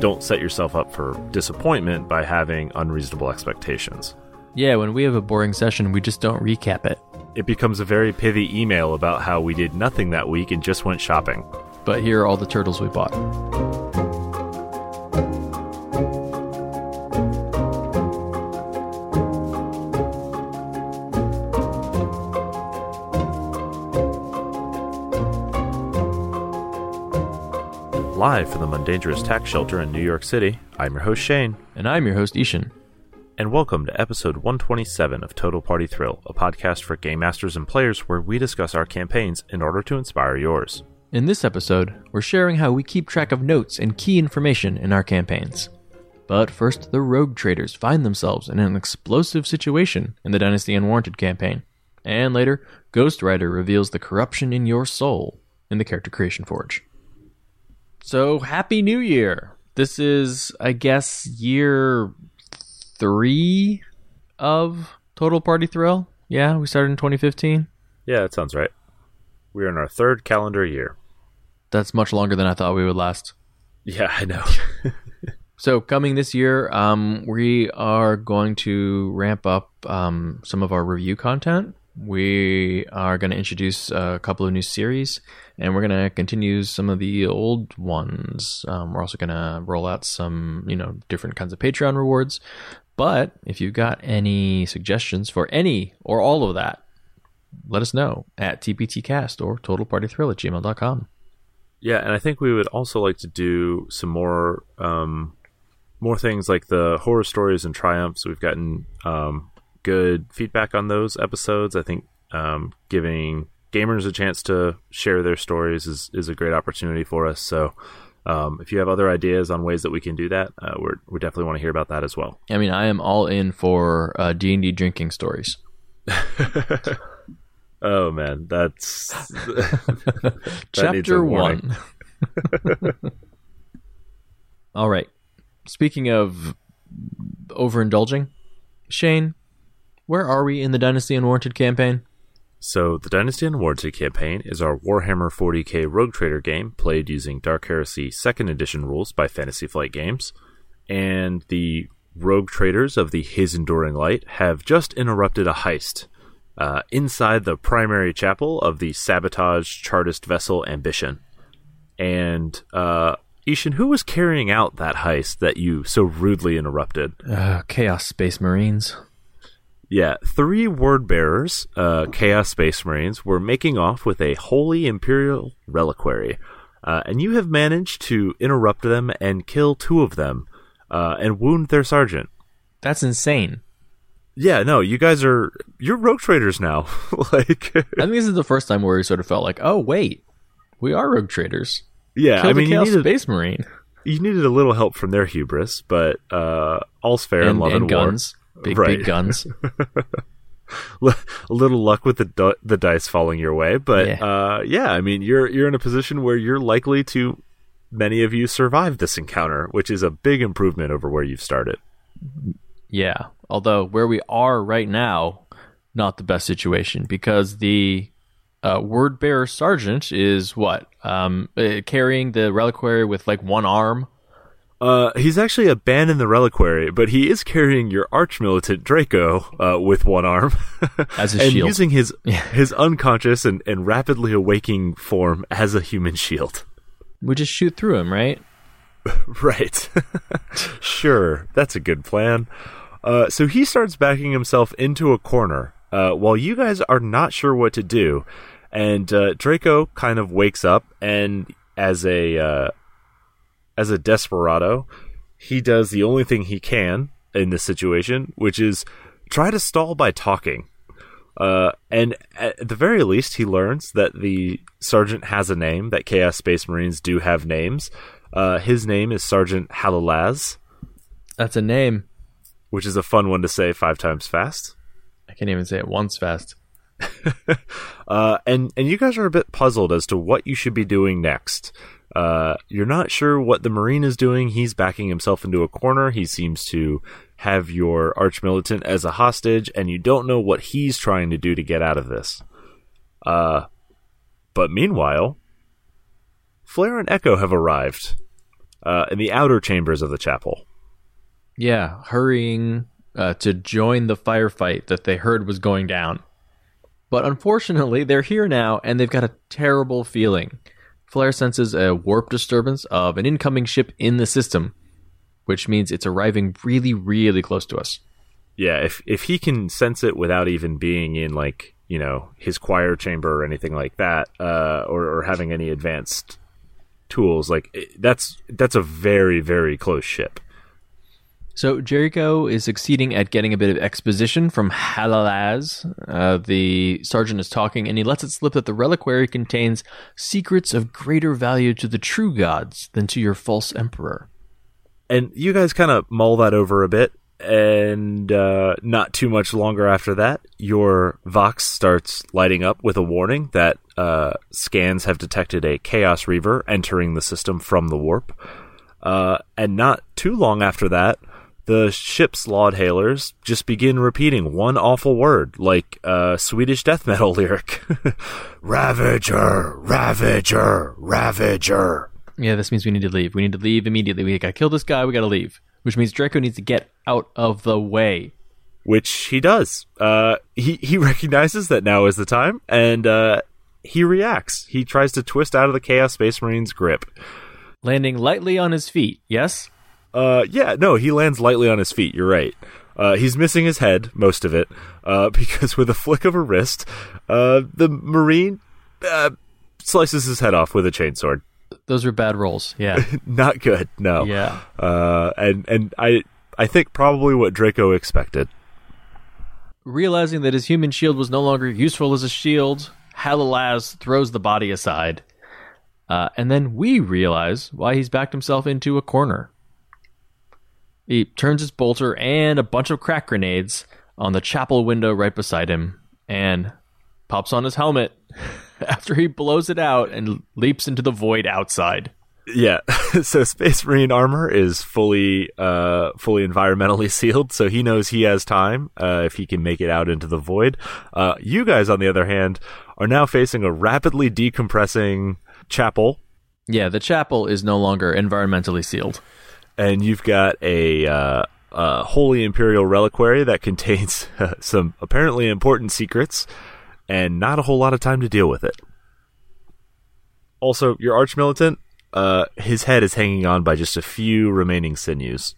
don't set yourself up for disappointment by having unreasonable expectations. Yeah, when we have a boring session, we just don't recap it. It becomes a very pithy email about how we did nothing that week and just went shopping. But here are all the turtles we bought. Live from the Mundangerous Tax Shelter in New York City, I'm your host Shane, And I'm your host, I-Hsien. and welcome to episode 127 of Total Party Thrill, a podcast for game masters and players where we discuss our campaigns in order to inspire yours. In this episode, we're sharing how we keep track of notes and key information in our campaigns. But first, the rogue traders find themselves in an explosive situation in the Dynasty Unwarranted campaign. And later, Ghost Rider reveals the corruption in your soul in the Character Creation Forge. So, Happy New Year! This is, I guess, year three of Total Party Thrill. Yeah, we started in 2015. Yeah, that sounds right. We're in our third calendar year. That's much longer than I thought we would last. Yeah, I know. So coming this year, um, we are going to ramp up um, some of our review content. We are going to introduce a couple of new series, and we're going to continue some of the old ones. Um, we're also going to roll out some, you know, different kinds of Patreon rewards. But if you've got any suggestions for any or all of that, let us know at tptcast or totalpartythrill at gmail.com. yeah, and I think we would also like to do some more um, more things like the horror stories and triumphs. We've gotten um, good feedback on those episodes. I think um, giving gamers a chance to share their stories is, is a great opportunity for us. So um, if you have other ideas on ways that we can do that, uh, we're, we definitely want to hear about that as well. I mean, I am all in for uh, D&D drinking stories. Oh man, that's that Chapter one. All right. Speaking of overindulging, Shane, where are we in the Dynasty Unwarranted campaign? So, the Dynasty Unwarranted campaign is our Warhammer 40k Rogue Trader game played using Dark Heresy 2nd Edition rules by Fantasy Flight Games. And the Rogue Traders of the His Enduring Light have just interrupted a heist uh, inside the primary chapel of the sabotaged Chartist vessel Ambition. And, uh, I-Hsien, who was carrying out that heist that you so rudely interrupted? Uh, Chaos Space Marines. Yeah, three word bearers, uh, Chaos Space Marines, were making off with a holy Imperial reliquary. Uh, and you have managed to interrupt them and kill two of them, uh, and wound their sergeant. That's insane. Yeah, no, you guys are you're rogue traders now. like, I think this is the first time where we sort of felt like, oh wait, we are rogue traders. yeah, Kill I mean, the you Chaos needed, Space Marine you needed a little help from their hubris, but uh, all's fair in love and and, war. guns, big Right. big guns. a little luck with the the dice falling your way, but Yeah. uh, yeah, I mean you're you're in a position where you're likely to many of you survive this encounter, which is a big improvement over where you've started. Yeah. Although where we are right now, not the best situation because the uh, word bearer sergeant is what um, uh, carrying the reliquary with like one arm. Uh, he's actually abandoned the reliquary, but he is carrying your arch militant Draco uh, with one arm As a and shield. using his Yeah. his unconscious and, and rapidly awaking form as a human shield. We just shoot through him, right? Right. sure, that's a good plan. Uh, so he starts backing himself into a corner uh, while you guys are not sure what to do. And uh, Draco kind of wakes up, and as a uh, as a desperado, he does the only thing he can in this situation, which is try to stall by talking. Uh, and at the very least, he learns that the sergeant has a name. That Chaos Space Marines do have names. Uh, his name is Sergeant Halalaz, That's a name. which is a fun one to say five times fast. I can't even say it once fast. Uh, and and you guys are a bit puzzled as to what you should be doing next. Uh, you're not sure what the Marine is doing. He's backing himself into a corner. He seems to have your arch militant as a hostage, and you don't know what he's trying to do to get out of this. Uh, but meanwhile, Flare and Echo have arrived. uh, in the outer chambers of the chapel. Yeah, hurrying uh, to join the firefight that they heard was going down. But unfortunately, they're here now and they've got a terrible feeling. Flare senses a warp disturbance of an incoming ship in the system, which means it's arriving really, really close to us. Yeah, if if he can sense it without even being in like you know his choir chamber or anything like that, uh, or, or having any advanced tools, like that's that's a very very close ship. So Jericho is succeeding at getting a bit of exposition from Halalaz. Uh, the sergeant is talking, and he lets it slip that the reliquary contains secrets of greater value to the true gods than to your false emperor. And you guys kind of mull that over a bit, and uh, not too much longer after that, your Vox starts lighting up with a warning that uh, scans have detected a Chaos Reaver entering the system from the warp. Uh, and not too long after that, the ship's laud hailers just begin repeating one awful word, like a Swedish death metal lyric Ravager, Ravager, Ravager. Yeah, this means we need to leave. We need to leave immediately. We gotta kill this guy, we gotta leave. Which means Draco needs to get out of the way. Which he does. Uh, he, he recognizes that now is the time, and uh, he reacts. He tries to twist out of the Chaos Space Marine's grip. Landing lightly on his feet, yes? Uh, yeah, no, he lands lightly on his feet. You're right. Uh, he's missing his head, most of it, uh, because with a flick of a wrist, uh, the Marine uh, slices his head off with a chainsword. Those are bad rolls. Yeah. Not good. No. Yeah. Uh, and and I I think probably what Draco expected. Realizing that his human shield was no longer useful as a shield, Halalaz throws the body aside. Uh, and then we realize why he's backed himself into a corner. He turns his bolter and a bunch of crack grenades on the chapel window right beside him and pops on his helmet after he blows it out and leaps into the void outside. Yeah, so Space Marine armor is fully, uh, fully environmentally sealed, so he knows he has time uh, if he can make it out into the void. Uh, you guys, on the other hand, are now facing a rapidly decompressing chapel. Yeah, the chapel is no longer environmentally sealed and you've got a, uh, a holy imperial reliquary that contains uh, some apparently important secrets, and not a whole lot of time to deal with it. Also, your arch militant, uh, his head is hanging on by just a few remaining sinews.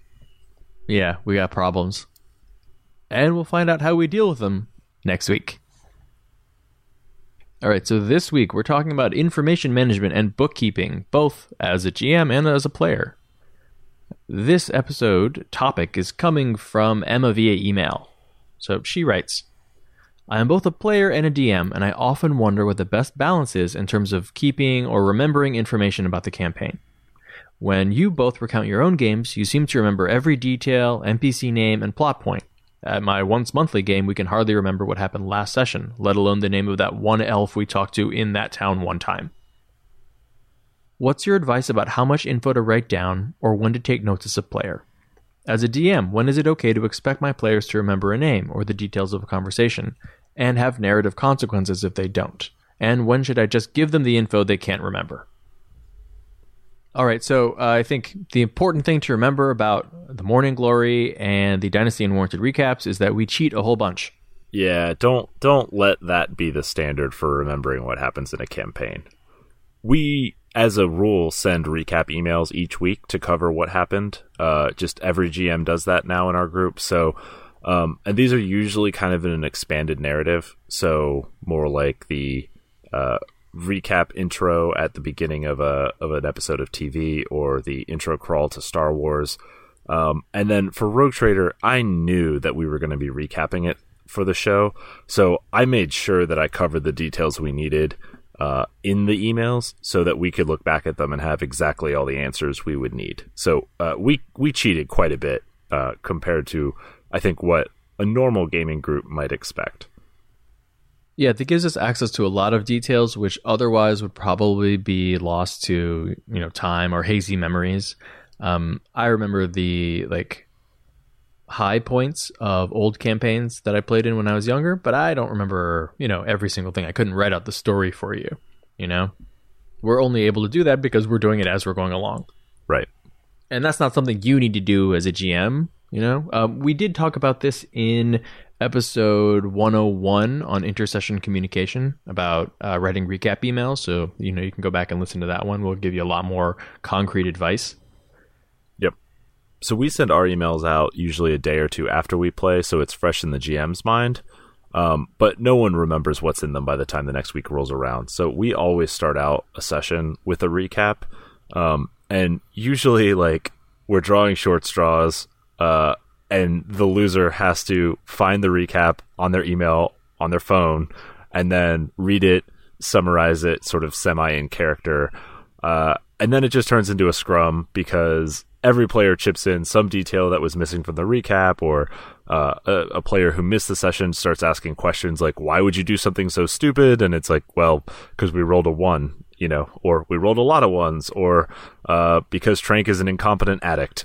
Yeah, we got problems. And we'll find out how we deal with them next week. All right, so this week we're talking about information management and bookkeeping, both as a GM and as a player. This episode topic is coming from Emma via email. So she writes I am both a player and a DM, and I often wonder what the best balance is in terms of keeping or remembering information about the campaign. When you both recount your own games, you seem to remember every detail, NPC name, and plot point. At my once monthly game, we can hardly remember what happened last session, let alone the name of that one elf we talked to in that town one time. What's your advice about how much info to write down or when to take notes as a player? As a DM, when is it okay to expect my players to remember a name or the details of a conversation and have narrative consequences if they don't? And when should I just give them the info they can't remember? All right, so uh, I think the important thing to remember about the Morning Glory and the Dynasty Unwarranted recaps is that we cheat a whole bunch. Yeah, don't don't let that be the standard for remembering what happens in a campaign. We as a rule, send recap emails each week to cover what happened. Uh, just every GM does that now in our group. So, um, and these are usually kind of in an expanded narrative. So more like the uh, recap intro at the beginning of a of an episode of TV or the intro crawl to Star Wars. Um, and then for Rogue Trader, I knew that we were going to be recapping it for the show, so I made sure that I covered the details we needed uh, in the emails so that we could look back at them and have exactly all the answers we would need. So uh, we we cheated quite a bit uh, compared to I think what a normal gaming group might expect. Yeah, that gives us access to a lot of details which otherwise would probably be lost to you know time or hazy memories. Um, I remember the like high points of old campaigns that I played in when I was younger, but I don't remember, you know, every single thing. I couldn't write out the story for you, you know? We're only able to do that because we're doing it as we're going along. Right. and that's not something you need to do as a GM. You know, um, we did talk about this in episode 101 on intercession communication about uh, writing recap emails. So, you know, you can go back and listen to that one. We'll give you a lot more concrete advice. So we send our emails out usually a day or two after we play, so it's fresh in the GM's mind. Um, but no one remembers what's in them by the time the next week rolls around. So we always start out a session with a recap. Um, and usually, like, we're drawing short straws. Uh, and the loser has to find the recap on their email on their phone and then read it summarize it sort of semi in character uh, and then it just turns into a scrum because every player chips in some detail that was missing from the recap or uh, a, a, player who missed the session starts asking questions like why would you do something so stupid and it's like well because we rolled a one you know or we rolled a lot of ones or uh, because trank is an incompetent addict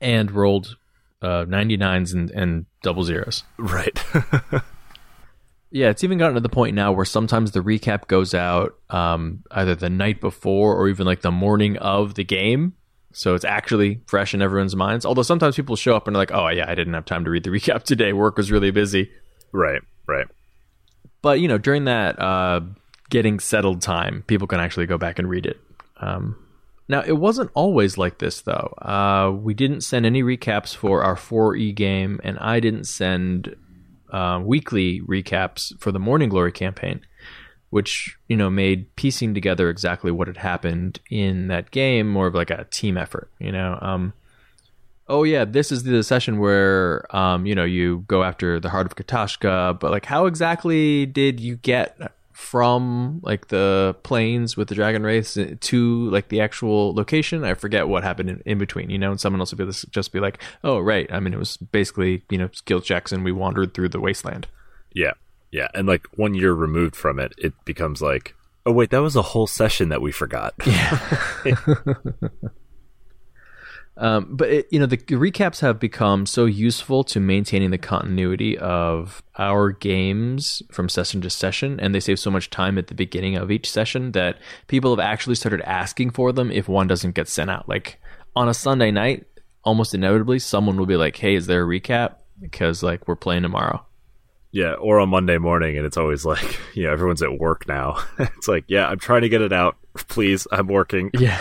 and rolled uh, 99s and, and double zeros. Right. yeah, it's even gotten to the point now where sometimes the recap goes out um, either the night before or even like the morning of the game. So it's actually fresh in everyone's minds. Although sometimes people show up and are like, oh, yeah, I didn't have time to read the recap today. Work was really busy. Right, right. But, you know, during that uh, getting settled time, people can actually go back and read it. Um, now, it wasn't always like this, though. Uh, we didn't send any recaps for our 4E game, and I didn't send uh, weekly recaps for the Morning Glory campaign, which, you know, made piecing together exactly what had happened in that game more of like a team effort, you know? Um, oh, yeah, this is the session where, um, you know, you go after the Heart of Katashka, but like, how exactly did you get from like the plains with the dragon race to like the actual location. I forget what happened in, in between, you know, and someone else would be just be like, oh, right. I mean, it was basically, you know, skill checks and we wandered through the wasteland. Yeah. Yeah. And like one year removed from it, it becomes like, oh, wait, that was a whole session that we forgot. Yeah. Um, but it, you know, the recaps have become so useful to maintaining the continuity of our games from session to session, and they save so much time at the beginning of each session that people have actually started asking for them if one doesn't get sent out. Like on a Sunday night, almost inevitably, someone will be like, "Hey, is there a recap?" Because like we're playing tomorrow. Yeah, or on Monday morning, and it's always like, you know, everyone's at work now. it's like, yeah, I'm trying to get it out. Please, I'm working. Yeah.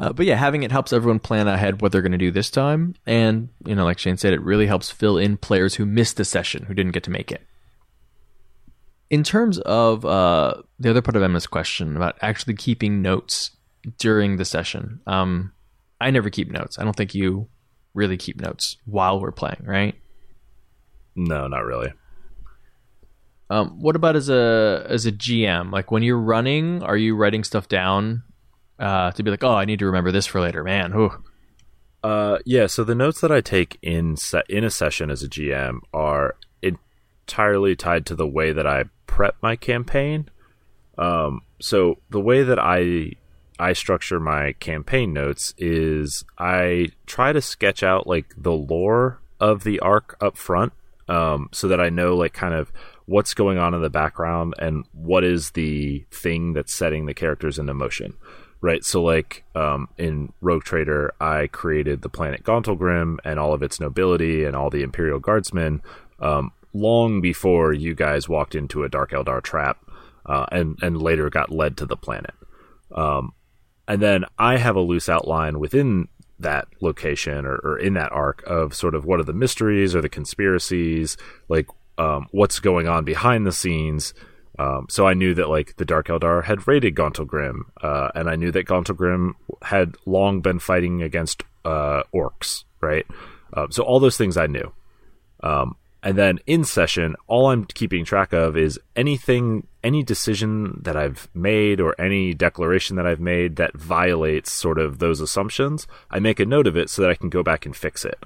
Uh, but yeah, having it helps everyone plan ahead what they're going to do this time. And, you know, like Shane said, it really helps fill in players who missed the session, who didn't get to make it. In terms of uh, the other part of Emma's question about actually keeping notes during the session, um, I never keep notes. I don't think you really keep notes while we're playing, right? No, not really. Um, what about as a as a GM? Like when you're running, are you writing stuff down uh, to be like, oh, I need to remember this for later, man. Ooh. Uh, yeah. So the notes that I take in se- in a session as a GM are entirely tied to the way that I prep my campaign. Um, so the way that I I structure my campaign notes is I try to sketch out like the lore of the arc up front, um, so that I know like kind of what's going on in the background and what is the thing that's setting the characters into motion right? So, like um, in Rogue Trader, I created the planet Gauntlgrim and all of its nobility and all the Imperial Guardsmen um, long before you guys walked into a Dark Eldar trap uh, and and later got led to the planet. Um, and then I have a loose outline within that location or, or, in that arc of sort of what are the mysteries or the conspiracies, like um, what's going on behind the scenes um, so I knew that like the Dark Eldar had raided Gauntlgrim, uh, and I knew that Gauntlgrim had long been fighting against uh, orcs, right? Um, so all those things I knew. Um, and then in session, all I'm keeping track of is anything, any decision that I've made or any declaration that I've made that violates sort of those assumptions. I make a note of it so that I can go back and fix it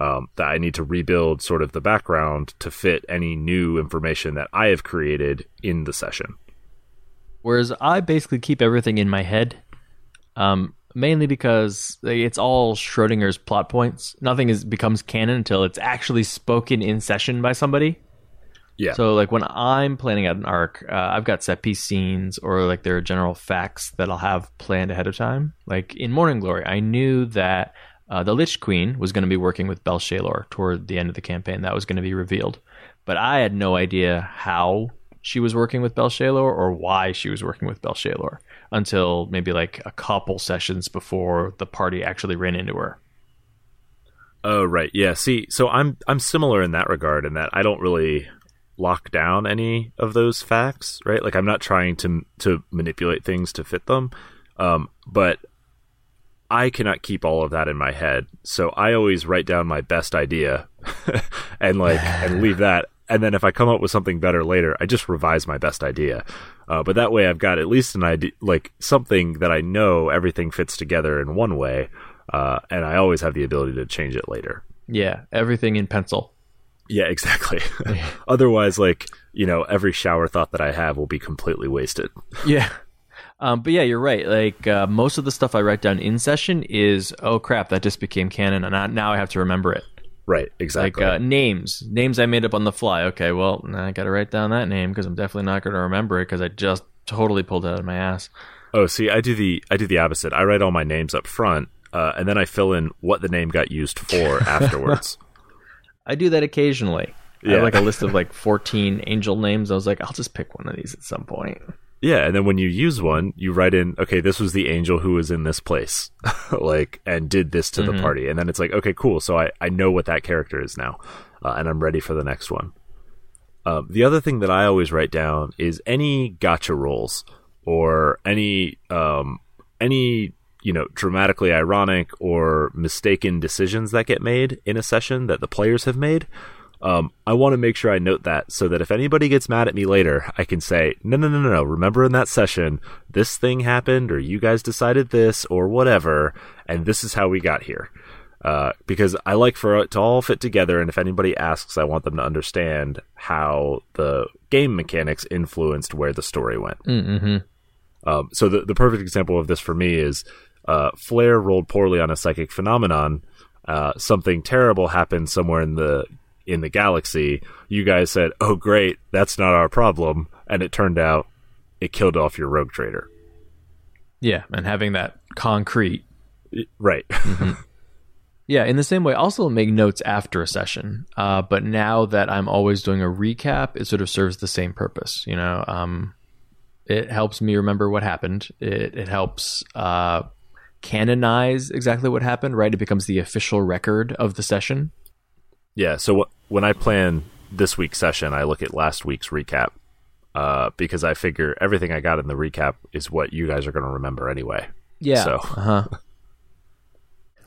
um, that I need to rebuild sort of the background to fit any new information that I have created in the session. Whereas I basically keep everything in my head, um, mainly because it's all Schrodinger's plot points. Nothing is becomes canon until it's actually spoken in session by somebody. Yeah. So like when I'm planning out an arc, uh, I've got set piece scenes or like there are general facts that I'll have planned ahead of time. Like in Morning Glory, I knew that uh, the Lich Queen was going to be working with Bel Shalor toward the end of the campaign. That was going to be revealed, but I had no idea how she was working with Bel Shalor or why she was working with Bel Shalor until maybe like a couple sessions before the party actually ran into her. Oh right, yeah. See, so I'm I'm similar in that regard, in that I don't really lock down any of those facts, right? Like I'm not trying to to manipulate things to fit them, um, but I cannot keep all of that in my head. So I always write down my best idea and like and leave that. And then if I come up with something better later, I just revise my best idea. Uh, but that way I've got at least an idea, like something that I know everything fits together in one way. Uh, and I always have the ability to change it later. Yeah, everything in pencil. Yeah, exactly. Otherwise, like, you know, every shower thought that I have will be completely wasted. Yeah. Um, but yeah, you're right. Like uh, most of the stuff I write down in session is, oh crap, that just became canon, and I, now I have to remember it. Right, exactly. Like uh, names, names I made up on the fly. Okay, well, I got to write down that name because I'm definitely not going to remember it because I just totally pulled it out of my ass. oh, see, I do the I do the opposite. I write all my names up front, uh, and then I fill in what the name got used for afterwards. I do that occasionally. I have like a list of like 14 angel names. I was like, I'll just pick one of these at some point. Yeah, and then when you use one, you write in, okay, this was the angel who was in this place, like, and did this to the party, and then it's like, okay, cool. So I I know what that character is now, uh, and I'm ready for the next one. Um, the other thing that I always write down is any gotcha rolls or any um, any you know dramatically ironic or mistaken decisions that get made in a session that the players have made. Um, I want to make sure I note that so that if anybody gets mad at me later, I can say, no, no, no, no, no. Remember in that session, this thing happened, or you guys decided this, or whatever, and this is how we got here. Uh, because I like for it to all fit together, and if anybody asks, I want them to understand how the game mechanics influenced where the story went. Mm-hmm. Um, so the the perfect example of this for me is uh, Flare rolled poorly on a psychic phenomenon. Uh, something terrible happened somewhere in the in the galaxy. You guys said, "Oh, great, that's not our problem," and it turned out it killed off your rogue trader. Yeah, and having that concrete. Right. Yeah, in the same way, also make notes after a session. Uh, but now that I'm always doing a recap, it sort of serves the same purpose. You know, um, it helps me remember what happened. It it helps uh, canonize exactly what happened. Right, it becomes the official record of the session. yeah. So wh- when I plan this week's session, I look at last week's recap uh, because I figure everything I got in the recap is what you guys are going to remember anyway. Yeah. So Uh-huh.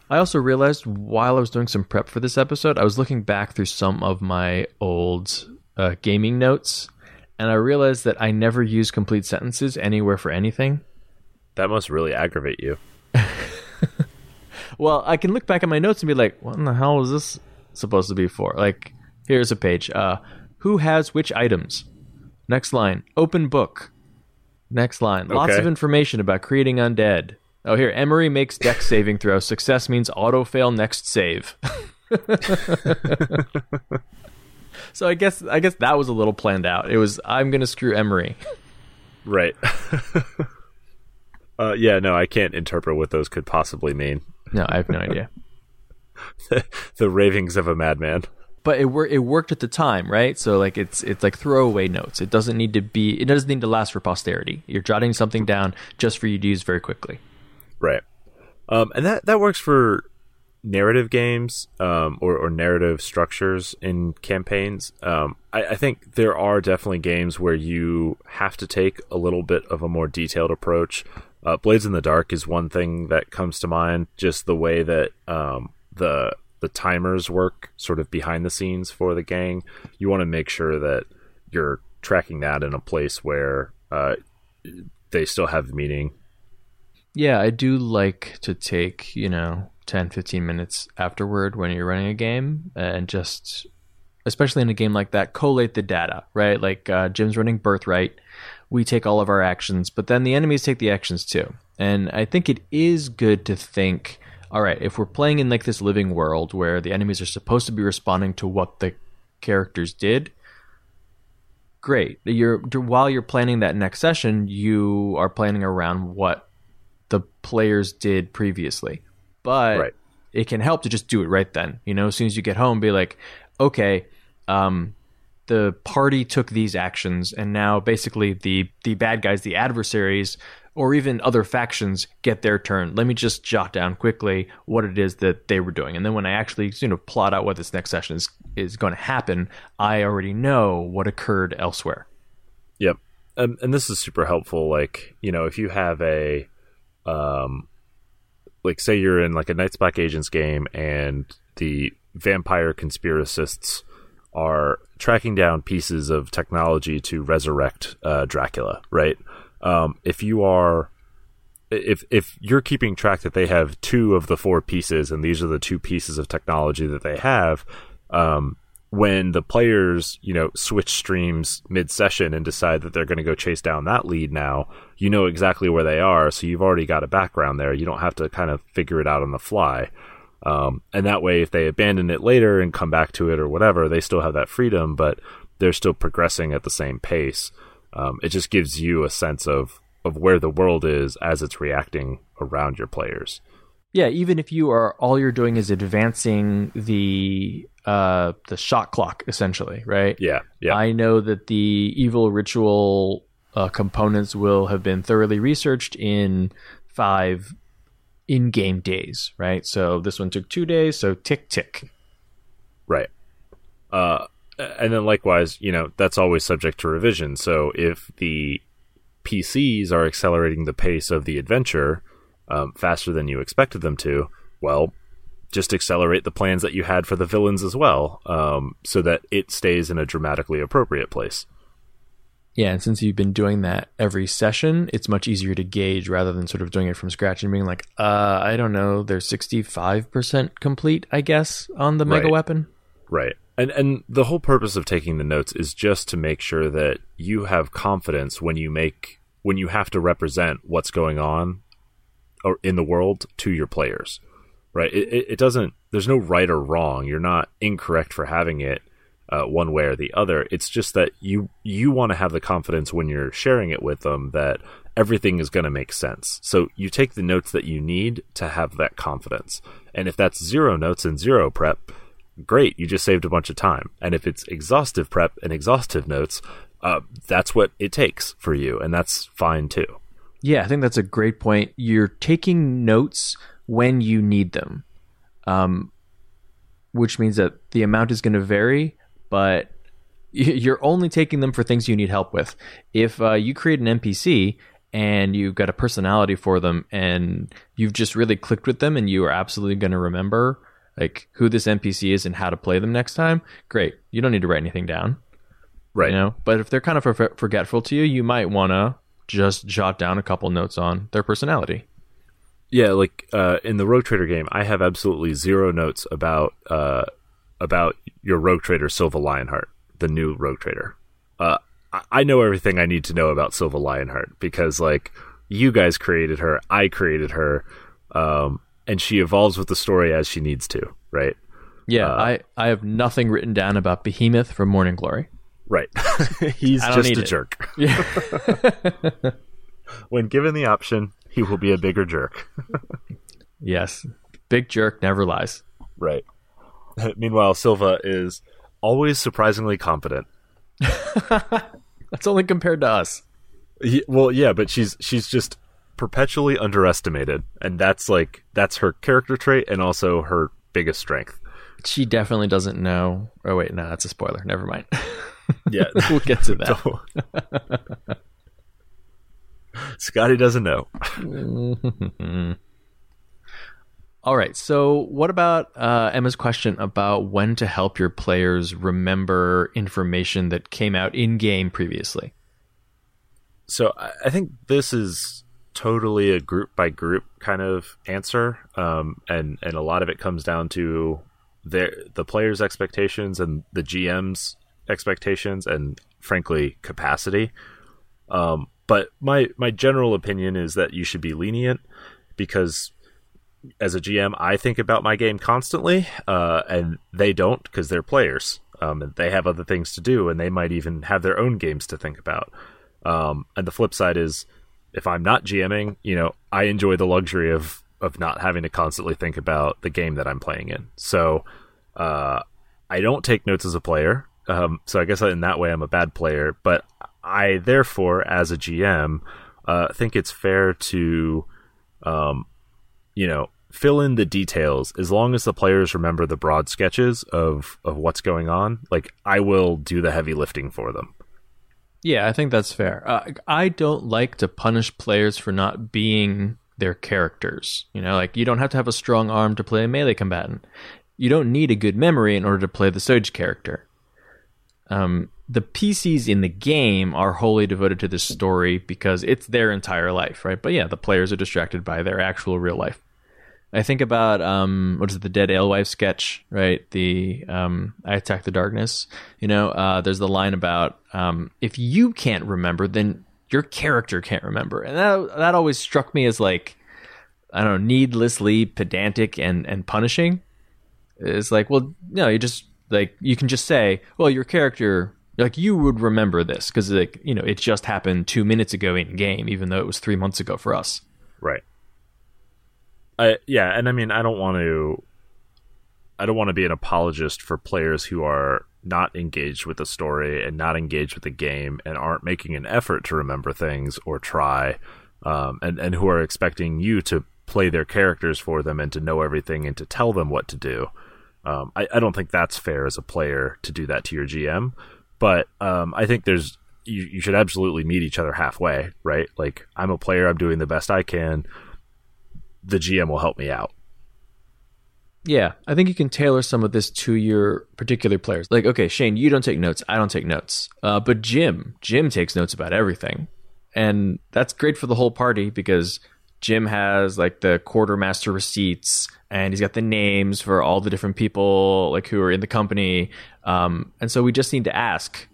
I also realized while I was doing some prep for this episode, I was looking back through some of my old uh, gaming notes, and I realized that I never use complete sentences anywhere for anything. that must really aggravate you. Well, I can look back at my notes and be like, "What in the hell is this supposed to be for?" Like, here's a page. Uh, who has which items? Next line. Open book. Next line. Lots Okay. of information about creating undead. Oh, here. Emery makes deck saving throw. Success means auto fail next save. so I guess I guess that was a little planned out. It was I'm gonna screw Emery. Right. uh, yeah, no, I can't interpret what those could possibly mean. No, I have no idea. the ravings of a madman. but it wor- it worked at the time, right? So like it's it's like throwaway notes. It doesn't need to be it doesn't need to last for posterity. You're jotting something down just for you to use very quickly. Right. Um, and that, that works for narrative games um, or, or narrative structures in campaigns. Um, I, I think there are definitely games where you have to take a little bit of a more detailed approach. Uh, Blades in the Dark is one thing that comes to mind. Just the way that um, the the timers work, sort of behind the scenes for the gang. You want to make sure that you're tracking that in a place where uh, they still have meaning Yeah, I do like to take, you know, 10 15 minutes afterward when you're running a game and just especially in a game like that collate the data, right? Like uh, Jim's running Birthright. We take all of our actions, but then the enemies take the actions too. And I think it is good to think, all right, if we're playing in like this living world where the enemies are supposed to be responding to what the characters did, great. You're while you're planning that next session, you are planning around what the players did previously. But Right. it can help to just do it right then. You know, as soon as you get home, be like, okay, um, the party took these actions, and now basically the the bad guys, the adversaries, or even other factions get their turn. Let me just jot down quickly what it is that they were doing, and then when I actually you know plot out what this next session is is going to happen, I already know what occurred elsewhere. Yep. Um, and this is super helpful. Like, you know, if you have a, um, like, say you're in like a Night's Black Agents game and the vampire conspiracists are tracking down pieces of technology to resurrect uh, Dracula, right? Um, if you are, if if you're keeping track that they have two of the four pieces and these are the two pieces of technology that they have, um, when the players, you know, switch streams mid session and decide that they're going to go chase down that lead now, you know exactly where they are. So you've already got a background there. You don't have to kind of figure it out on the fly. Um, and that way, if they abandon it later and come back to it or whatever, they still have that freedom, but they're still progressing at the same pace. Um, it just gives you a sense of, of where the world is as it's reacting around your players. Yeah, even if you are all you're doing is advancing the uh the shot clock essentially, right? Yeah, yeah. I know that the evil ritual uh, components will have been thoroughly researched in five in-game days, right? So this one took two days, so tick tick. Right. Uh, and then likewise, you know, that's always subject to revision. So if the PCs are accelerating the pace of the adventure um, faster than you expected them to, well, just accelerate the plans that you had for the villains as well, um, so that it stays in a dramatically appropriate place. Yeah, and since you've been doing that every session, it's much easier to gauge rather than sort of doing it from scratch and being like, uh, I don't know, they're 65% complete, I guess, on the mega Right. weapon. Right. And and the whole purpose of taking the notes is just to make sure that you have confidence when you make when you have to represent what's going on or in the world to your players. Right? It, it, it doesn't there's no right or wrong. You're not incorrect for having it uh, one way or the other. It's just that you you want to have the confidence when you're sharing it with them that everything is going to make sense. So you take the notes that you need to have that confidence. And if that's zero notes and zero prep, great, you just saved a bunch of time. And if it's exhaustive prep and exhaustive notes, uh, that's what it takes for you, and that's fine too. Yeah, I think that's a great point. You're taking notes when you need them, um, which means that the amount is going to vary, but you're only taking them for things you need help with. If uh, you create an NPC and you've got a personality for them and you've just really clicked with them and you are absolutely going to remember like who this NPC is and how to play them next time, great. You don't need to write anything down. Right. You know, but if they're kind of for- forgetful to you, you might want to just jot down a couple notes on their personality. Yeah, like uh, in the Rogue Trader game, I have absolutely zero notes about uh, about your Rogue Trader Silva Lionheart, the new Rogue Trader. Uh, I- I know everything I need to know about Silva Lionheart because, like, you guys created her, I created her, um, and she evolves with the story as she needs to. Right. Yeah, Uh, I, I have nothing written down about Behemoth from Morning Glory. Right. He's just a it. jerk. Yeah. When given the option, he will be a bigger jerk. yes. Big jerk never lies. Right. Meanwhile, Silva is always surprisingly competent. That's only compared to us. Ye- well, yeah, but she's she's just perpetually underestimated, and that's like that's her character trait and also her biggest strength. She definitely doesn't know. Oh, wait, no, that's a spoiler. Never mind. Yeah, we'll get to that. Scotty doesn't know. All right. So, what about uh, Emma's question about when to help your players remember information that came out in game previously? So I think this is totally a group by group kind of answer, um, and and a lot of it comes down to the players' expectations and the GM's expectations, and frankly capacity. Um, but my my general opinion is that you should be lenient because as a GM, I think about my game constantly, uh, and they don't because they're players. um, and they have other things to do, and they might even have their own games to think about. Um, and the flip side is, if I'm not GMing, you know, I enjoy the luxury of of not having to constantly think about the game that I'm playing in. So, uh, I don't take notes as a player. Um, so I guess in that way I'm a bad player, but I therefore, as a GM, uh, think it's fair to, um, you know, fill in the details as long as the players remember the broad sketches of of what's going on. Like I will do the heavy lifting for them. Yeah, I think that's fair. Uh, I don't like to punish players for not being their characters. You know, like you don't have to have a strong arm to play a melee combatant. You don't need a good memory in order to play the Soge character. Um, the PCs in the game are wholly devoted to this story because it's their entire life, right? But yeah, the players are distracted by their actual real life. I think about um, what is it, the Dead Alewives sketch, right? The um, I Attack the Darkness. You know, uh, there's the line about um, if you can't remember, then your character can't remember, and that that always struck me as like I don't know, needlessly pedantic and and punishing. It's like, well, no, you just like you can just say, well, your character like you would remember this because like you know it just happened two minutes ago in game, even though it was three months ago for us. Right. I yeah, and I mean I don't want to I don't want to be an apologist for players who are not engaged with the story and not engaged with the game and aren't making an effort to remember things or try um, and and who are expecting you to play their characters for them and to know everything and to tell them what to do. Um, I, I, don't think that's fair as a player to do that to your GM, but um, I think there's you, you should absolutely meet each other halfway, right? Like I'm a player, I'm doing the best I can the GM will help me out. Yeah, I think you can tailor some of this to your particular players. Like, okay, Shane, you don't take notes. I don't take notes. Uh, but Jim, Jim takes notes about everything. And that's great for the whole party because Jim has like the quartermaster receipts and he's got the names for all the different people like who are in the company. Um, and so we just need to ask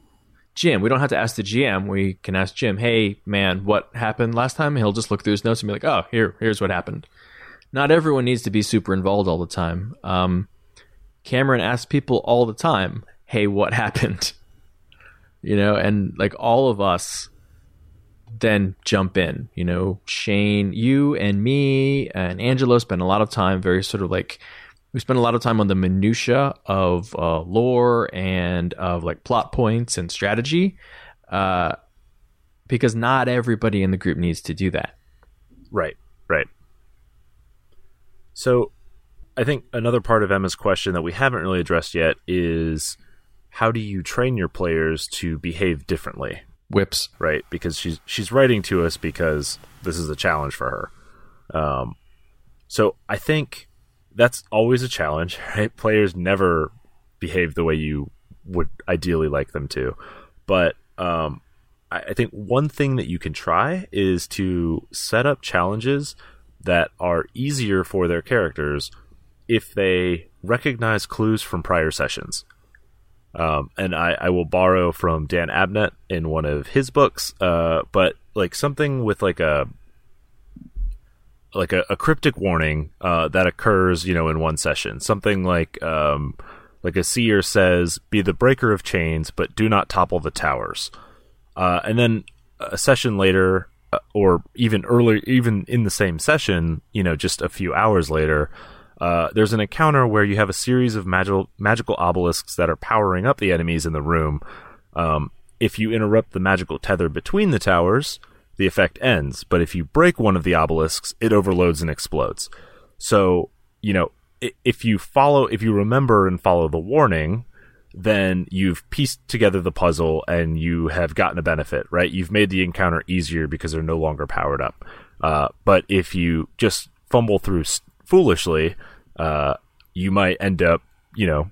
Jim. We don't have to ask the GM. We can ask Jim, hey, man, what happened last time? He'll just look through his notes and be like, oh, here, here's what happened not everyone needs to be super involved all the time. Um, Cameron asks people all the time, "Hey, what happened?" You know, and like all of us then jump in. You know, Shane, you and me and Angelo spend a lot of time very sort of like we spend a lot of time on the minutia of uh, lore and of like plot points and strategy, uh, because not everybody in the group needs to do that. Right. Right. So I think another part of Emma's question that we haven't really addressed yet is how do you train your players to behave differently? Whips, right? Because she's she's writing to us because this is a challenge for her. Um, so I think that's always a challenge, right? Players never behave the way you would ideally like them to, but um, I, I think one thing that you can try is to set up challenges that are easier for their characters if they recognize clues from prior sessions. Um, and I, I, will borrow from Dan Abnett in one of his books, uh, but like something with like a like a, a cryptic warning uh, that occurs, you know, in one session. Something like um, like a seer says, "Be the breaker of chains, but do not topple the towers." Uh, and then a session later, uh, or even earlier, even in the same session, you know, just a few hours later, uh, there's an encounter where you have a series of magical magical obelisks that are powering up the enemies in the room. Um, if you interrupt the magical tether between the towers, the effect ends. But if you break one of the obelisks, it overloads and explodes. So, you know, if you follow, if you remember and follow the warning, then you've pieced together the puzzle and you have gotten a benefit, right? You've made the encounter easier because they're no longer powered up. Uh, but if you just fumble through foolishly, uh, you might end up, you know,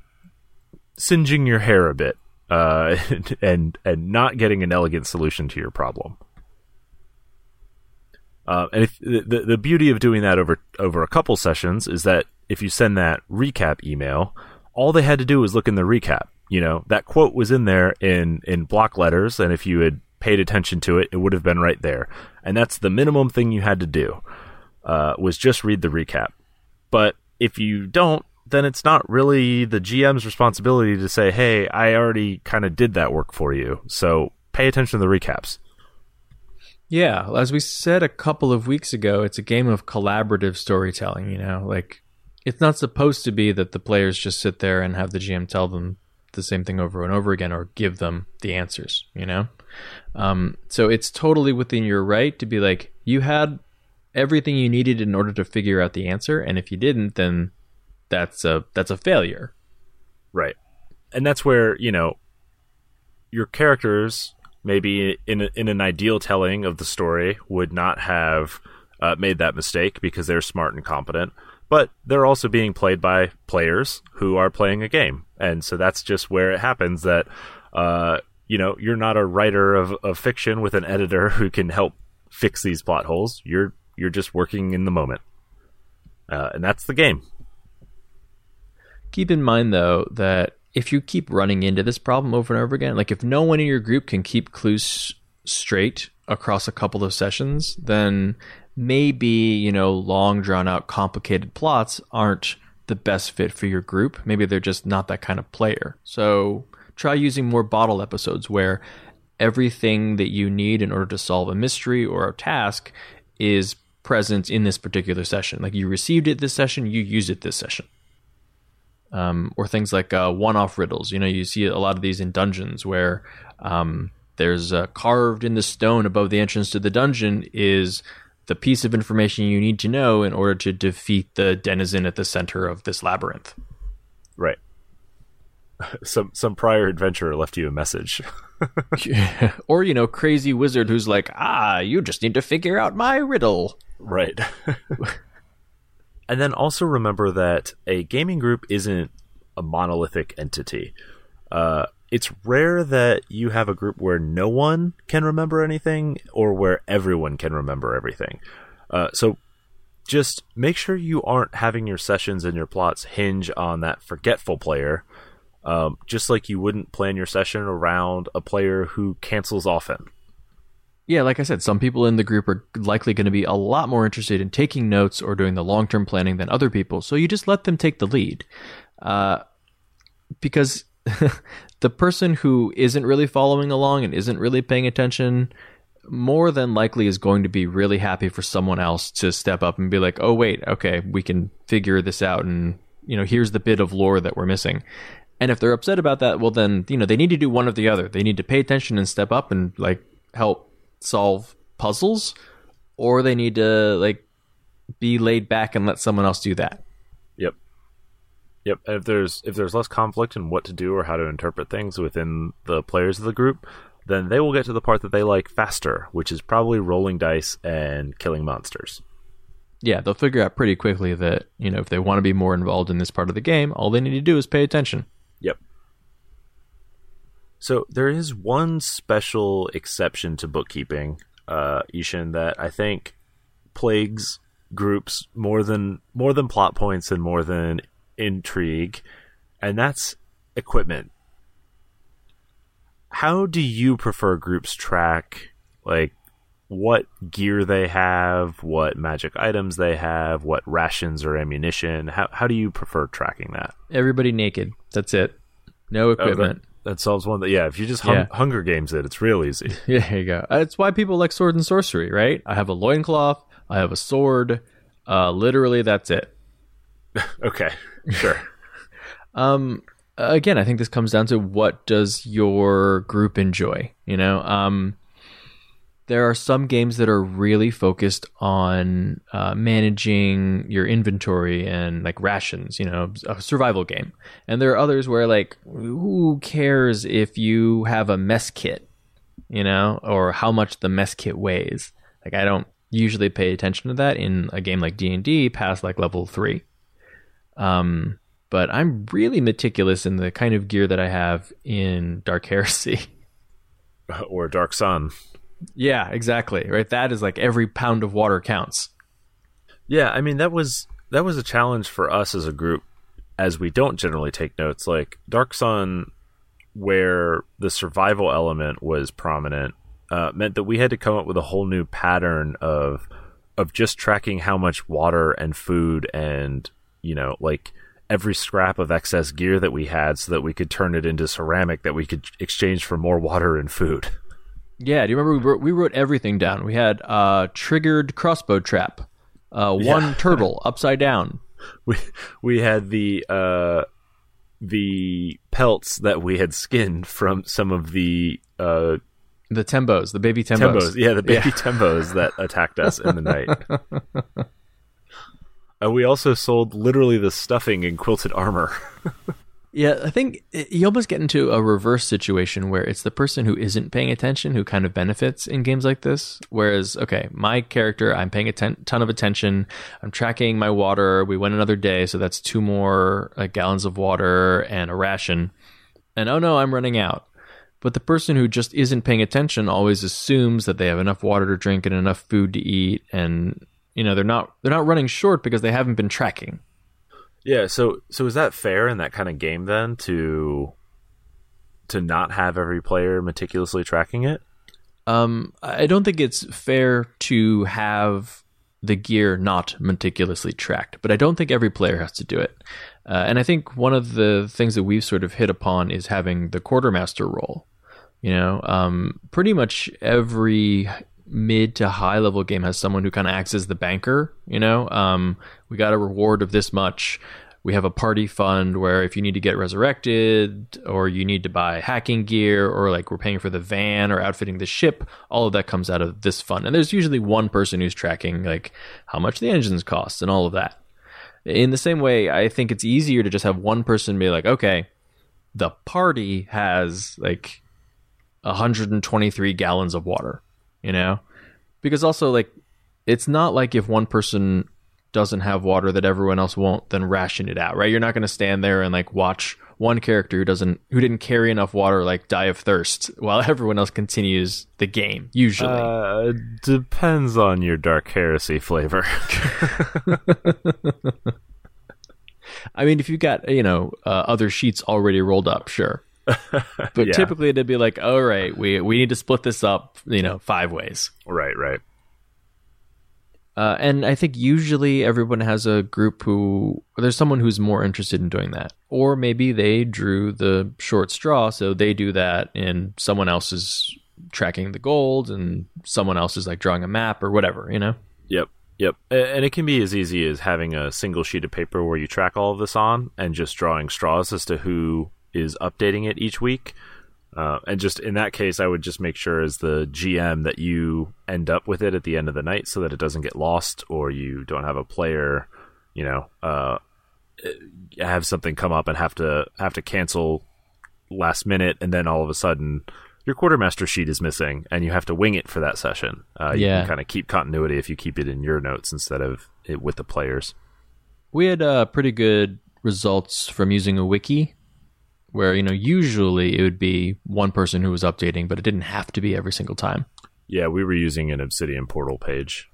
singeing your hair a bit uh, and and not getting an elegant solution to your problem. Uh, and if, the the beauty of doing that over over a couple sessions is that if you send that recap email, all they had to do was look in the recap. You know, that quote was in there in, in block letters, and if you had paid attention to it, it would have been right there. And that's the minimum thing you had to do, uh, was just read the recap. But if you don't, then it's not really the GM's responsibility to say, "Hey, I already kind of did that work for you." So pay attention to the recaps. Yeah, as we said a couple of weeks ago, it's a game of collaborative storytelling, you know? Like it's not supposed to be that the players just sit there and have the GM tell them the same thing over and over again or give them the answers, you know? Um, so it's totally within your right to be like, you had everything you needed in order to figure out the answer, and if you didn't, then that's a that's a failure. Right. And that's where, you know, your characters maybe in in an ideal telling of the story would not have uh, made that mistake because they're smart and competent but they're also being played by players who are playing a game. And so that's just where it happens that uh, you know you're not a writer of, of fiction with an editor who can help fix these plot holes. You're you're just working in the moment. Uh, and that's the game. Keep in mind though that if you keep running into this problem over and over again, like if no one in your group can keep clues straight across a couple of sessions, then maybe, you know, long drawn out complicated plots aren't the best fit for your group. Maybe they're just not that kind of player. So try using more bottle episodes where everything that you need in order to solve a mystery or a task is present in this particular session. Like you received it this session, you use it this session um, or things like uh, one-off riddles. You know, you see a lot of these in dungeons where um, there's uh, carved in the stone above the entrance to the dungeon is the piece of information you need to know in order to defeat the denizen at the center of this labyrinth. Right. Some some prior adventurer left you a message. or you know, crazy wizard who's like, "Ah, you just need to figure out my riddle." Right. And then also remember that a gaming group isn't a monolithic entity. Uh, it's rare that you have a group where no one can remember anything or where everyone can remember everything. Uh, so just make sure you aren't having your sessions and your plots hinge on that forgetful player, um, just like you wouldn't plan your session around a player who cancels often yeah, like I said, some people in the group are likely going to be a lot more interested in taking notes or doing the long term planning than other people. So you just let them take the lead. Uh, because the person who isn't really following along and isn't really paying attention more than likely is going to be really happy for someone else to step up and be like, oh, wait, okay, we can figure this out. And, you know, here's the bit of lore that we're missing. And if they're upset about that, well, then, you know, they need to do one or the other. They need to pay attention and step up and, like, help solve puzzles or they need to like be laid back and let someone else do that. Yep. Yep. If there's if there's less conflict in what to do or how to interpret things within the players of the group, then they will get to the part that they like faster, which is probably rolling dice and killing monsters. Yeah, they'll figure out pretty quickly that, you know, if they want to be more involved in this part of the game, all they need to do is pay attention. Yep. So there is one special exception to bookkeeping, uh, I-Hsien, that I think plagues groups more than more than plot points and more than intrigue, and that's equipment. How do you prefer groups track like what gear they have, what magic items they have, what rations or ammunition? How how do you prefer tracking that? Everybody naked. That's it. No equipment. Okay. That solves one. That yeah, if you just hung, yeah. Hunger Games it, it's real easy. Yeah, there you go. That's why people like sword and sorcery, right? I have a loincloth, I have a sword. Uh, literally, that's it. okay, sure. um, again, I think this comes down to what does your group enjoy. You know, um, there are some games that are really focused on uh, managing your inventory and like rations, you know, a survival game. And there are others where like, who cares if you have a mess kit, you know, or how much the mess kit weighs? Like, I don't usually pay attention to that in a game like D and D past like level three. Um, but I'm really meticulous in the kind of gear that I have in Dark Heresy or Dark Sun. Yeah, exactly. Right. That is like every pound of water counts. Yeah, I mean that was that was a challenge for us as a group, as we don't generally take notes. Like Dark Sun, where the survival element was prominent, uh, meant that we had to come up with a whole new pattern of of just tracking how much water and food and you know like every scrap of excess gear that we had so that we could turn it into ceramic that we could exchange for more water and food. Yeah, do you remember we wrote, we wrote everything down? We had uh, triggered crossbow trap, uh, one Yeah. turtle upside down. We we had the uh, the pelts that we had skinned from some of the uh, The Tembos, the baby Tembos. Tembos. Yeah, the baby Tembos that attacked us in the night. And we also sold literally the stuffing in quilted armor. Yeah, I think you almost get into a reverse situation where it's the person who isn't paying attention who kind of benefits in games like this. Whereas, okay, my character, I'm paying a ten- ton of attention. I'm tracking my water. We went another day, so that's two more uh, gallons of water and a ration. And oh no, I'm running out. But the person who just isn't paying attention always assumes that they have enough water to drink and enough food to eat, and you know they're not they're not running short because they haven't been tracking. Yeah, so so is that fair in that kind of game then to to not have every player meticulously tracking it? Um, I don't think it's fair to have the gear not meticulously tracked, but I don't think every player has to do it. Uh, and I think one of the things that we've sort of hit upon is having the quartermaster role. You know, um, pretty much every mid to high level game has someone who kind of acts as the banker. You know, um, we got a reward of this much. We have a party fund where if you need to get resurrected or you need to buy hacking gear or like we're paying for the van or outfitting the ship, all of that comes out of this fund. And there's usually one person who's tracking like how much the engines cost and all of that. In the same way, I think it's easier to just have one person be like, okay, the party has like 123 gallons of water, you know? Because also, like, it's not like if one person doesn't have water that everyone else won't, then ration it out, right? You're not going to stand there and like watch one character who doesn't, who didn't carry enough water, like die of thirst while everyone else continues the game, usually. Uh, depends on your dark heresy flavor. I mean, if you've got, you know, uh, other sheets already rolled up, sure. But Yeah. typically it'd be like, all right, we, we need to split this up, you know, five ways. right, right. Uh, and I think usually everyone has a group who there's someone who's more interested in doing that, or maybe they drew the short straw, so they do that, and someone else is tracking the gold, and someone else is like drawing a map or whatever, you know. Yep, yep. And it can be as easy as having a single sheet of paper where you track all of this on and just drawing straws as to who is updating it each week. Uh, and just in that case, I would just make sure as the GM that you end up with it at the end of the night so that it doesn't get lost or you don't have a player, you know, uh, have something come up and have to have to cancel last minute and then all of a sudden your quartermaster sheet is missing and you have to wing it for that session. Uh, you Yeah. can kind of keep continuity if you keep it in your notes instead of it with the players. We had uh, pretty good results from using a wiki, where you know usually it would be one person who was updating, but it didn't have to be every single time. Yeah, we were using an Obsidian portal page.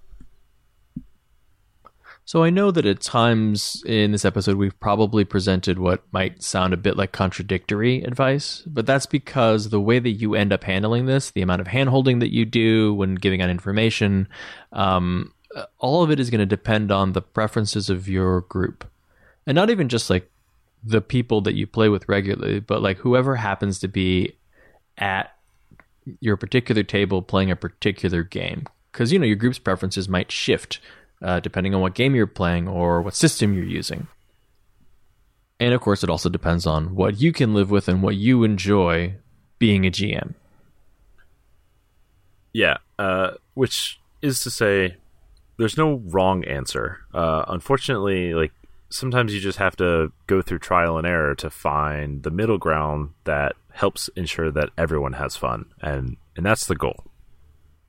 So I know that at times in this episode we've probably presented what might sound a bit like contradictory advice, but that's because the way that you end up handling this, the amount of handholding that you do when giving out information, um, all of it is going to depend on the preferences of your group, and not even just like the people that you play with regularly, but like whoever happens to be at your particular table playing a particular game. Because you know your group's preferences might shift uh, depending on what game you're playing or what system you're using. And of course it also depends on what you can live with and what you enjoy being a gm Yeah, uh, which is to say, there's no wrong answer. Uh, unfortunately, like sometimes you just have to go through trial and error to find the middle ground that helps ensure that everyone has fun, and and that's the goal.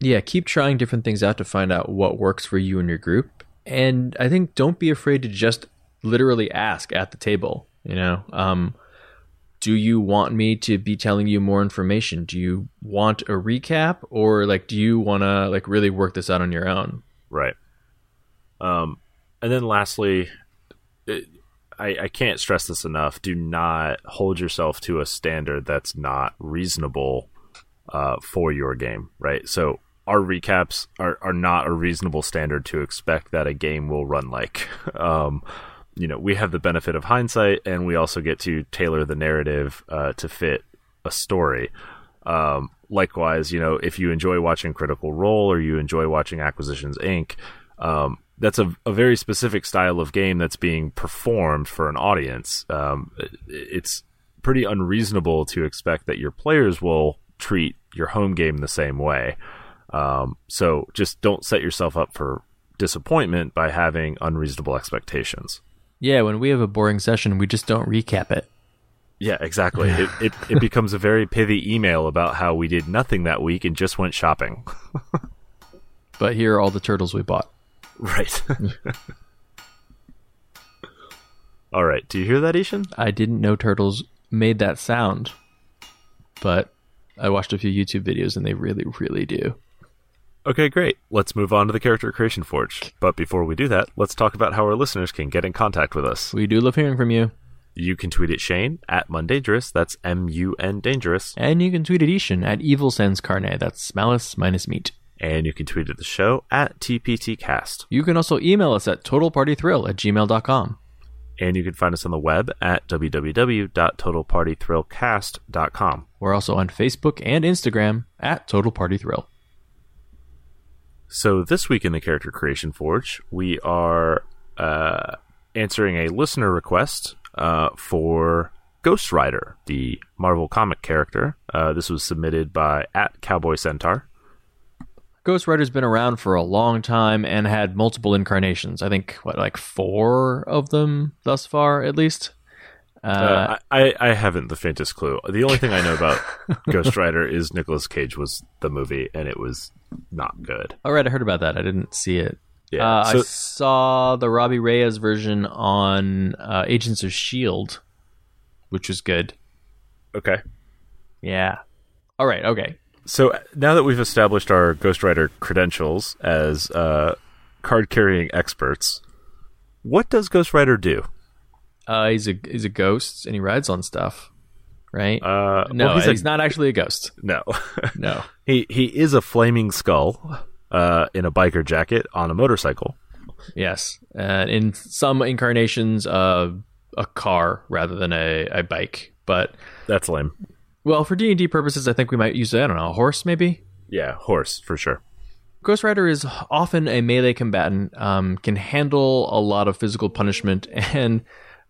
yeah keep trying different things out to find out what works for you and your group. And i think don't be afraid to just literally ask at the table you know? Um, do you want me to be telling you more information? Do you want a recap? Or like do you want to like really work this out on your own? Right. Um, and then lastly, I, I can't stress this enough. Do not hold yourself to a standard that's not reasonable uh, for your game. Right. So our recaps are, are not a reasonable standard to expect that a game will run like. Um, you know, we have the benefit of hindsight, and we also get to tailor the narrative uh, to fit a story. Um, likewise, you know, if you enjoy watching Critical Role or you enjoy watching Acquisitions Inc., um, that's a, a, very specific style of game that's being performed for an audience. Um, it's pretty unreasonable to expect that your players will treat your home game the same way. Um, so just don't set yourself up for disappointment by having unreasonable expectations. Yeah, when we have a boring session, we just don't recap it. Yeah, exactly. it, it it becomes a very pithy email about how we did nothing that week and just went shopping. but here are all the turtles we bought. Right. all right. Do you hear that, I-Hsien? I didn't know turtles made that sound, but I watched a few YouTube videos and they really, really do. Okay, great. Let's move on to the Character Creation Forge. But before we do that, let's talk about how our listeners can get in contact with us. We do love hearing from you. You can tweet at Shane at Mundangerous. That's M U N Dangerous. And you can tweet at I-Hsien at Evil Sans Carne. That's malice minus meat. And you can tweet at the show at TPTcast. You can also email us at totalpartythrill at gmail.com. And you can find us on the web at www.totalpartythrillcast.com. We're also on Facebook and Instagram at Total Party Thrill. So this week in the Character Creation Forge, we are uh, answering a listener request uh, for Ghost Rider, the Marvel comic character. Uh, this was submitted by at Cowboy Centaur. Ghost Rider's been around for a long time and had multiple incarnations. I think what like four of them thus far, at least. Uh, uh, I, I haven't the faintest clue. The only thing I know about Ghost Rider is Nicolas Cage was the movie, and it was not good. All right, I heard about that. I didn't see it. Yeah, uh, so, I saw the Robbie Reyes version on uh, Agents of Shield, which was good. Okay. Yeah. All right. Okay. So now that we've established our Ghost Rider credentials as uh, card-carrying experts, what does Ghost Rider do? Uh, he's a he's a ghost and he rides on stuff, right? Uh, no, well, he's, he's not actually a ghost. No, no. he he is a flaming skull uh, in a biker jacket on a motorcycle. Yes, uh, in some incarnations, uh, a car rather than a, a bike. But that's lame. Well, for D and D purposes, I think we might use I don't know a horse maybe. Yeah, horse for sure. Ghost Rider is often a melee combatant, um, can handle a lot of physical punishment, and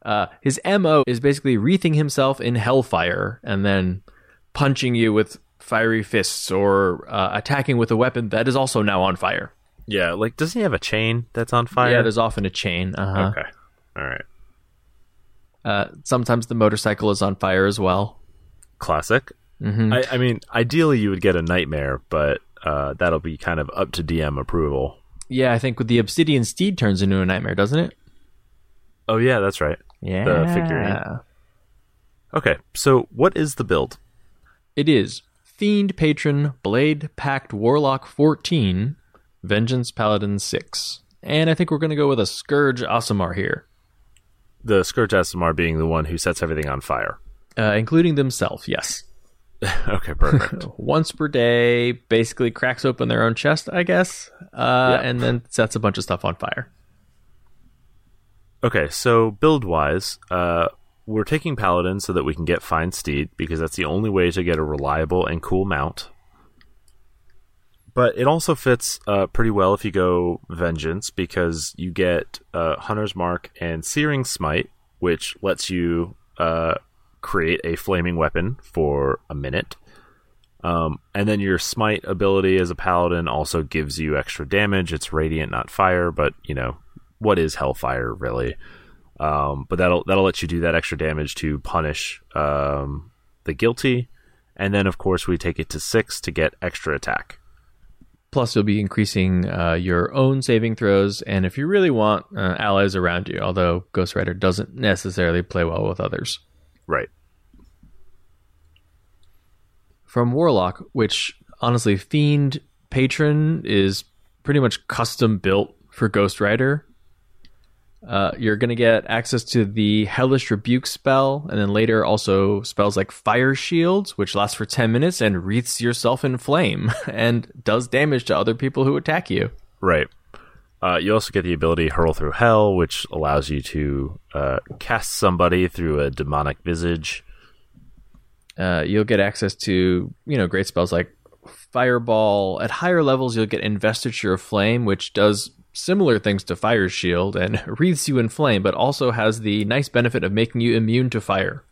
uh, his MO is basically wreathing himself in hellfire and then punching you with fiery fists or uh, attacking with a weapon that is also now on fire. Yeah, like doesn't he have a chain that's on fire? Yeah, there's often a chain. Uh-huh. Okay, all right. Uh, sometimes the motorcycle is on fire as well. Classic. Mm-hmm. I, I, mean, ideally you would get a nightmare, but uh, that'll be kind of up to DM approval. Yeah, I think with the Obsidian Steed turns into a nightmare, doesn't it? Oh yeah, that's right. Yeah. The figurine. Okay, so what is the build? It is Fiend Patron Blade Pact Warlock 14, Vengeance Paladin 6. And I think we're going to go with a Scourge Aasimar here. The Scourge Aasimar being the one who sets everything on fire. Uh, including themselves, yes. okay, perfect. Once per day, basically cracks open their own chest, I guess, uh, and then sets a bunch of stuff on fire. Okay, so build wise, uh, we're taking Paladin so that we can get Find Steed because that's the only way to get a reliable and cool mount. But it also fits uh, pretty well if you go Vengeance because you get uh, Hunter's Mark and Searing Smite, which lets you uh, create a flaming weapon for a minute. Um, and then your Smite ability as a Paladin also gives you extra damage. It's radiant, not fire, but you know what is Hellfire really. Um, but that'll that'll let you do that extra damage to punish um, the guilty, and then of course we take it to six to get extra attack. Plus, you'll be increasing uh, your own saving throws, and if you really want, uh, allies around you. Although Ghost Rider doesn't necessarily play well with others. Right. From Warlock, which honestly, Fiend Patron is pretty much custom built for Ghost Rider. Uh, you're going to get access to the Hellish Rebuke spell, and then later also spells like Fire Shields, which lasts for 10 minutes and wreaths yourself in flame and does damage to other people who attack you. Right. Uh, you also get the ability Hurl Through Hell, which allows you to uh, cast somebody through a demonic visage. Uh, you'll get access to you know great spells like Fireball. At higher levels, you'll get Investiture of Flame, which does similar things to Fire Shield and wreathes you in flame, but also has the nice benefit of making you immune to fire.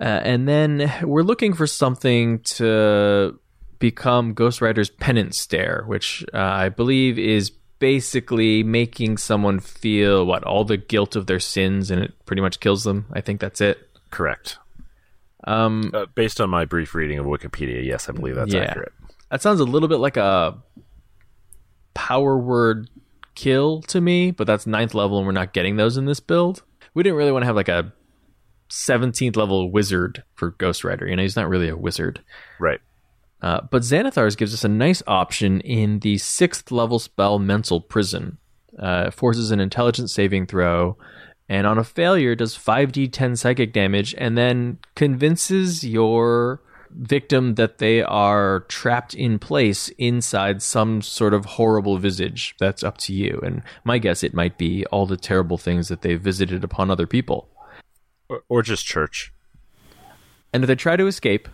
Uh, and then we're looking for something to become Ghost Rider's penance stare, which uh, I believe is basically making someone feel what all the guilt of their sins, and it pretty much kills them. I think that's it. Correct. Um, Uh, based on my brief reading of Wikipedia, yes, I believe that's Yeah. accurate. That sounds a little bit like a power word kill to me, but that's ninth level and we're not getting those in this build. We didn't really want to have like a 17th level wizard for Ghost Rider. You know, he's not really a wizard. Right. Uh, but Xanathars gives us a nice option in the sixth level spell Mental Prison. Uh, forces an intelligence saving throw, and on a failure, does 5d10 psychic damage, and then convinces your victim that they are trapped in place inside some sort of horrible visage. That's up to you. And my guess, it might be all the terrible things that they've visited upon other people. Or, or just church. And if they try to escape,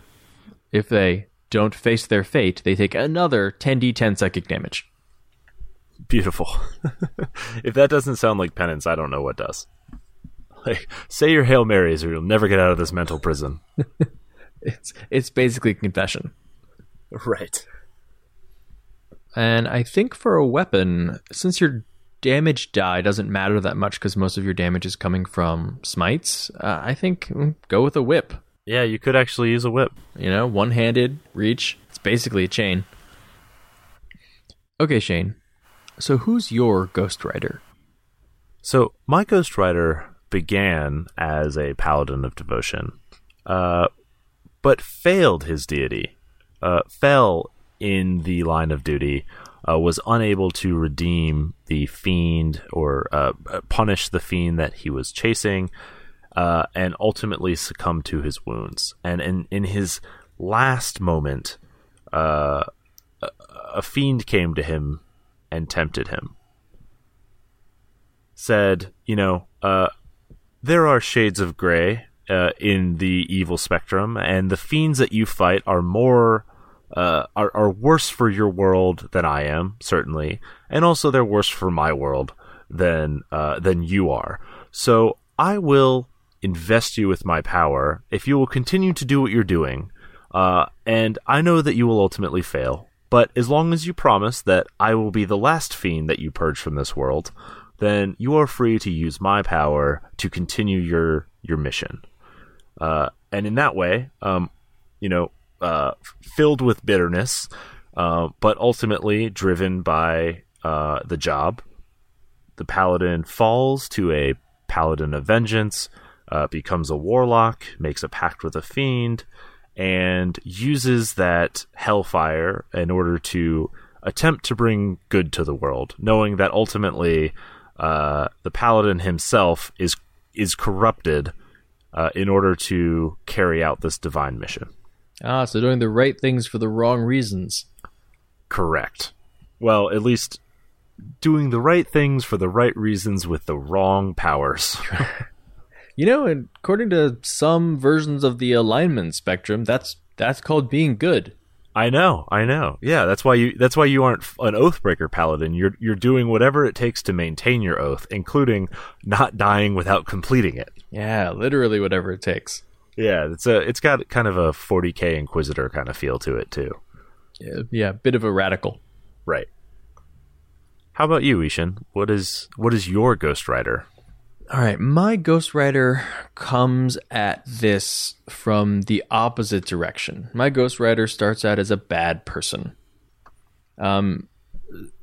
if they don't face their fate, they take another 10d10 psychic damage. Beautiful. if that doesn't sound like penance, I don't know what does. Like, say your Hail Marys or you'll never get out of this mental prison. It's it's basically confession. Right. And I think for a weapon, since your damage die doesn't matter that much because most of your damage is coming from smites, uh, I think mm, go with a whip. Yeah, you could actually use a whip. You know, one handed reach. It's basically a chain. Okay, Shane. So who's your Ghost Rider? So my Ghost Rider began as a paladin of devotion, uh, but failed his deity, uh, fell in the line of duty, uh, was unable to redeem the fiend or uh, punish the fiend that he was chasing, uh, and ultimately succumbed to his wounds. And in, in his last moment, uh, a, a fiend came to him and tempted him said, you know, uh, there are shades of gray uh, in the evil spectrum, and the fiends that you fight are more uh, are are worse for your world than I am, certainly, and also they're worse for my world than uh, than you are. So I will invest you with my power if you will continue to do what you're doing. Uh, and I know that you will ultimately fail, but as long as you promise that I will be the last fiend that you purge from this world, then you are free to use my power to continue your your mission. Uh, and in that way, um, you know, uh, filled with bitterness, uh, but ultimately driven by uh, the job, the paladin falls to a paladin of vengeance, uh, becomes a warlock, makes a pact with a fiend, and uses that hellfire in order to attempt to bring good to the world, knowing that ultimately uh, the paladin himself is is corrupted uh, in order to carry out this divine mission. Ah, so doing the right things for the wrong reasons. Correct. Well, at least doing the right things for the right reasons with the wrong powers. You know, according to some versions of the alignment spectrum, that's that's called being good. I know, I know. Yeah, that's why you that's why you aren't an oathbreaker paladin. You're you're doing whatever it takes to maintain your oath, including not dying without completing it. Yeah, literally whatever it takes. Yeah, it's a it's got kind of a 40k inquisitor kind of feel to it too. Yeah, yeah, bit of a radical. Right. How about you, I-Hsien? What is what is your Ghost Rider? All right, my Ghost Rider comes at this from the opposite direction. My Ghost Rider starts out as a bad person. Um,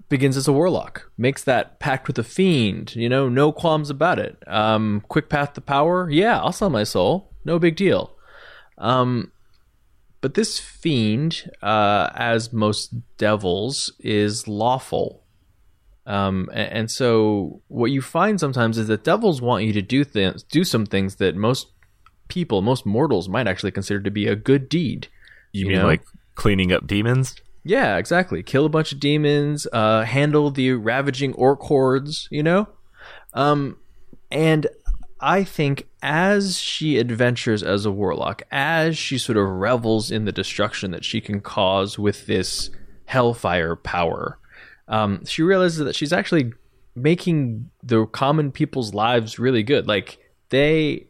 begins as a warlock, makes that pact with a fiend. You know, no qualms about it. Um, quick path to power. Yeah, I'll sell my soul. No big deal. Um, but this fiend, uh, as most devils, is lawful. Um, a- and, so what you find sometimes is that devils want you to do things, do some things that most people, most mortals, might actually consider to be a good deed. You, You mean know? like cleaning up demons? Yeah, exactly. Kill a bunch of demons, uh, handle the ravaging orc hordes, you know? Um, and I think as she adventures as a warlock, as she sort of revels in the destruction that she can cause with this hellfire power, um, she realizes that she's actually making the common people's lives really good. Like they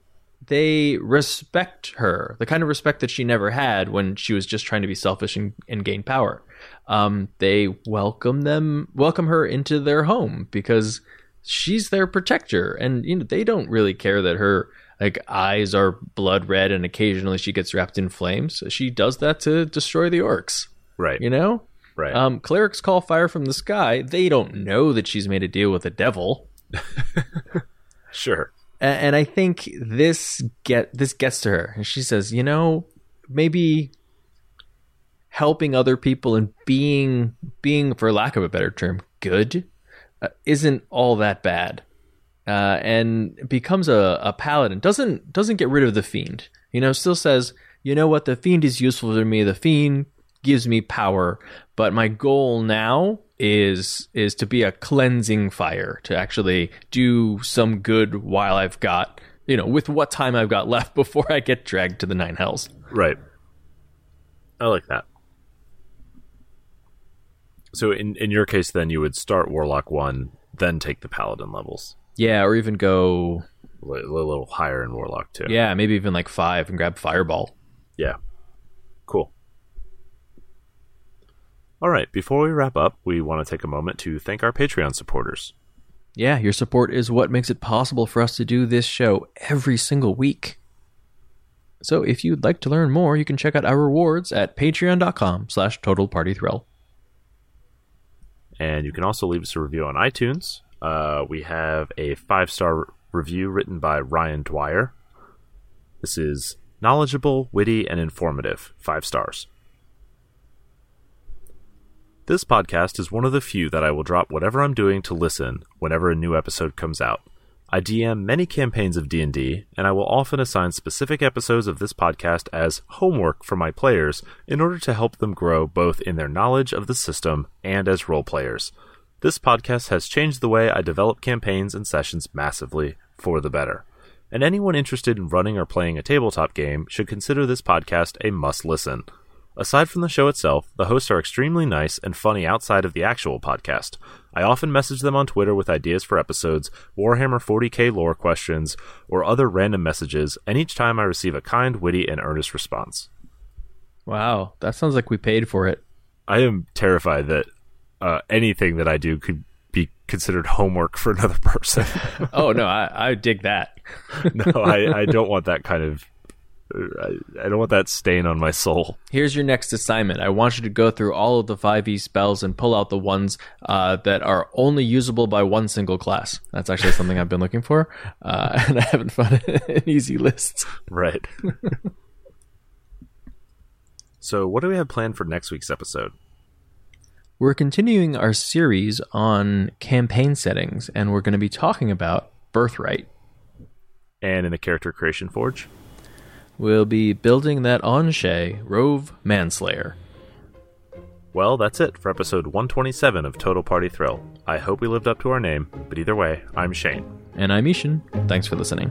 they respect her, the kind of respect that she never had when she was just trying to be selfish and, and gain power. Um, they welcome them, welcome her into their home because she's their protector, and you know they don't really care that her like eyes are blood red and occasionally she gets wrapped in flames. She does that to destroy the orcs, Right. you know. Right. Um, clerics call fire from the sky. They don't know that she's made a deal with the devil. sure. A- and I think this get this gets to her, and she says, "You know, maybe helping other people and being being, for lack of a better term, good, uh, isn't all that bad." Uh, and becomes a, a paladin. Doesn't doesn't get rid of the fiend. You know, still says, "You know what? The fiend is useful to me. The fiend gives me power, but my goal now." is is to be a cleansing fire to actually do some good while I've got you know with what time I've got left before I get dragged to the nine hells. Right. I like that. So in in your case then you would start Warlock 1 then take the paladin levels. Yeah, or even go A a little higher in Warlock 2. yeah, maybe even like 5 and grab fireball. Yeah. Cool. All right, before we wrap up, we want to take a moment to thank our Patreon supporters. Yeah, your support is what makes it possible for us to do this show every single week. So if you'd like to learn more, you can check out our rewards at patreon.com slash totalpartythrill. And you can also leave us a review on iTunes. Uh, we have a five star review written by Ryan Dwyer. This is knowledgeable, witty, and informative. Five stars. This podcast is one of the few that I will drop whatever I'm doing to listen whenever a new episode comes out. I DM many campaigns of D&D, and I will often assign specific episodes of this podcast as homework for my players in order to help them grow both in their knowledge of the system and as role players. This podcast has changed the way I develop campaigns and sessions massively for the better. And anyone interested in running or playing a tabletop game should consider this podcast a must listen. Aside from the show itself, the hosts are extremely nice and funny outside of the actual podcast. I often message them on Twitter with ideas for episodes, Warhammer 40k lore questions, or other random messages, and each time I receive a kind, witty, and earnest response. Wow, that sounds like we paid for it. I am terrified that uh, anything that I do could be considered homework for another person. Oh no, I, I dig that. no, I, I don't want that kind of. I, I don't want that stain on my soul. Here's your next assignment. I want you to go through all of the 5e spells and pull out the ones uh, that are only usable by one single class. That's actually something I've been looking for, uh, and I haven't found an easy list. Right. so, what do we have planned for next week's episode? We're continuing our series on campaign settings, and we're going to be talking about Birthright. And in the character creation forge? We'll be building that Anshe Rove Manslayer. Well, that's it for episode 127 of Total Party Thrill. I hope we lived up to our name, but either way, I'm Shane. And I'm I-Hsien. Thanks for listening.